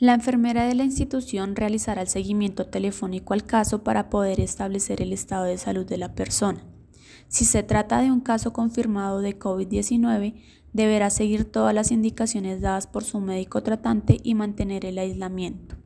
La enfermera de la institución realizará el seguimiento telefónico al caso para poder establecer el estado de salud de la persona. Si se trata de un caso confirmado de COVID-19, deberá seguir todas las indicaciones dadas por su médico tratante y mantener el aislamiento.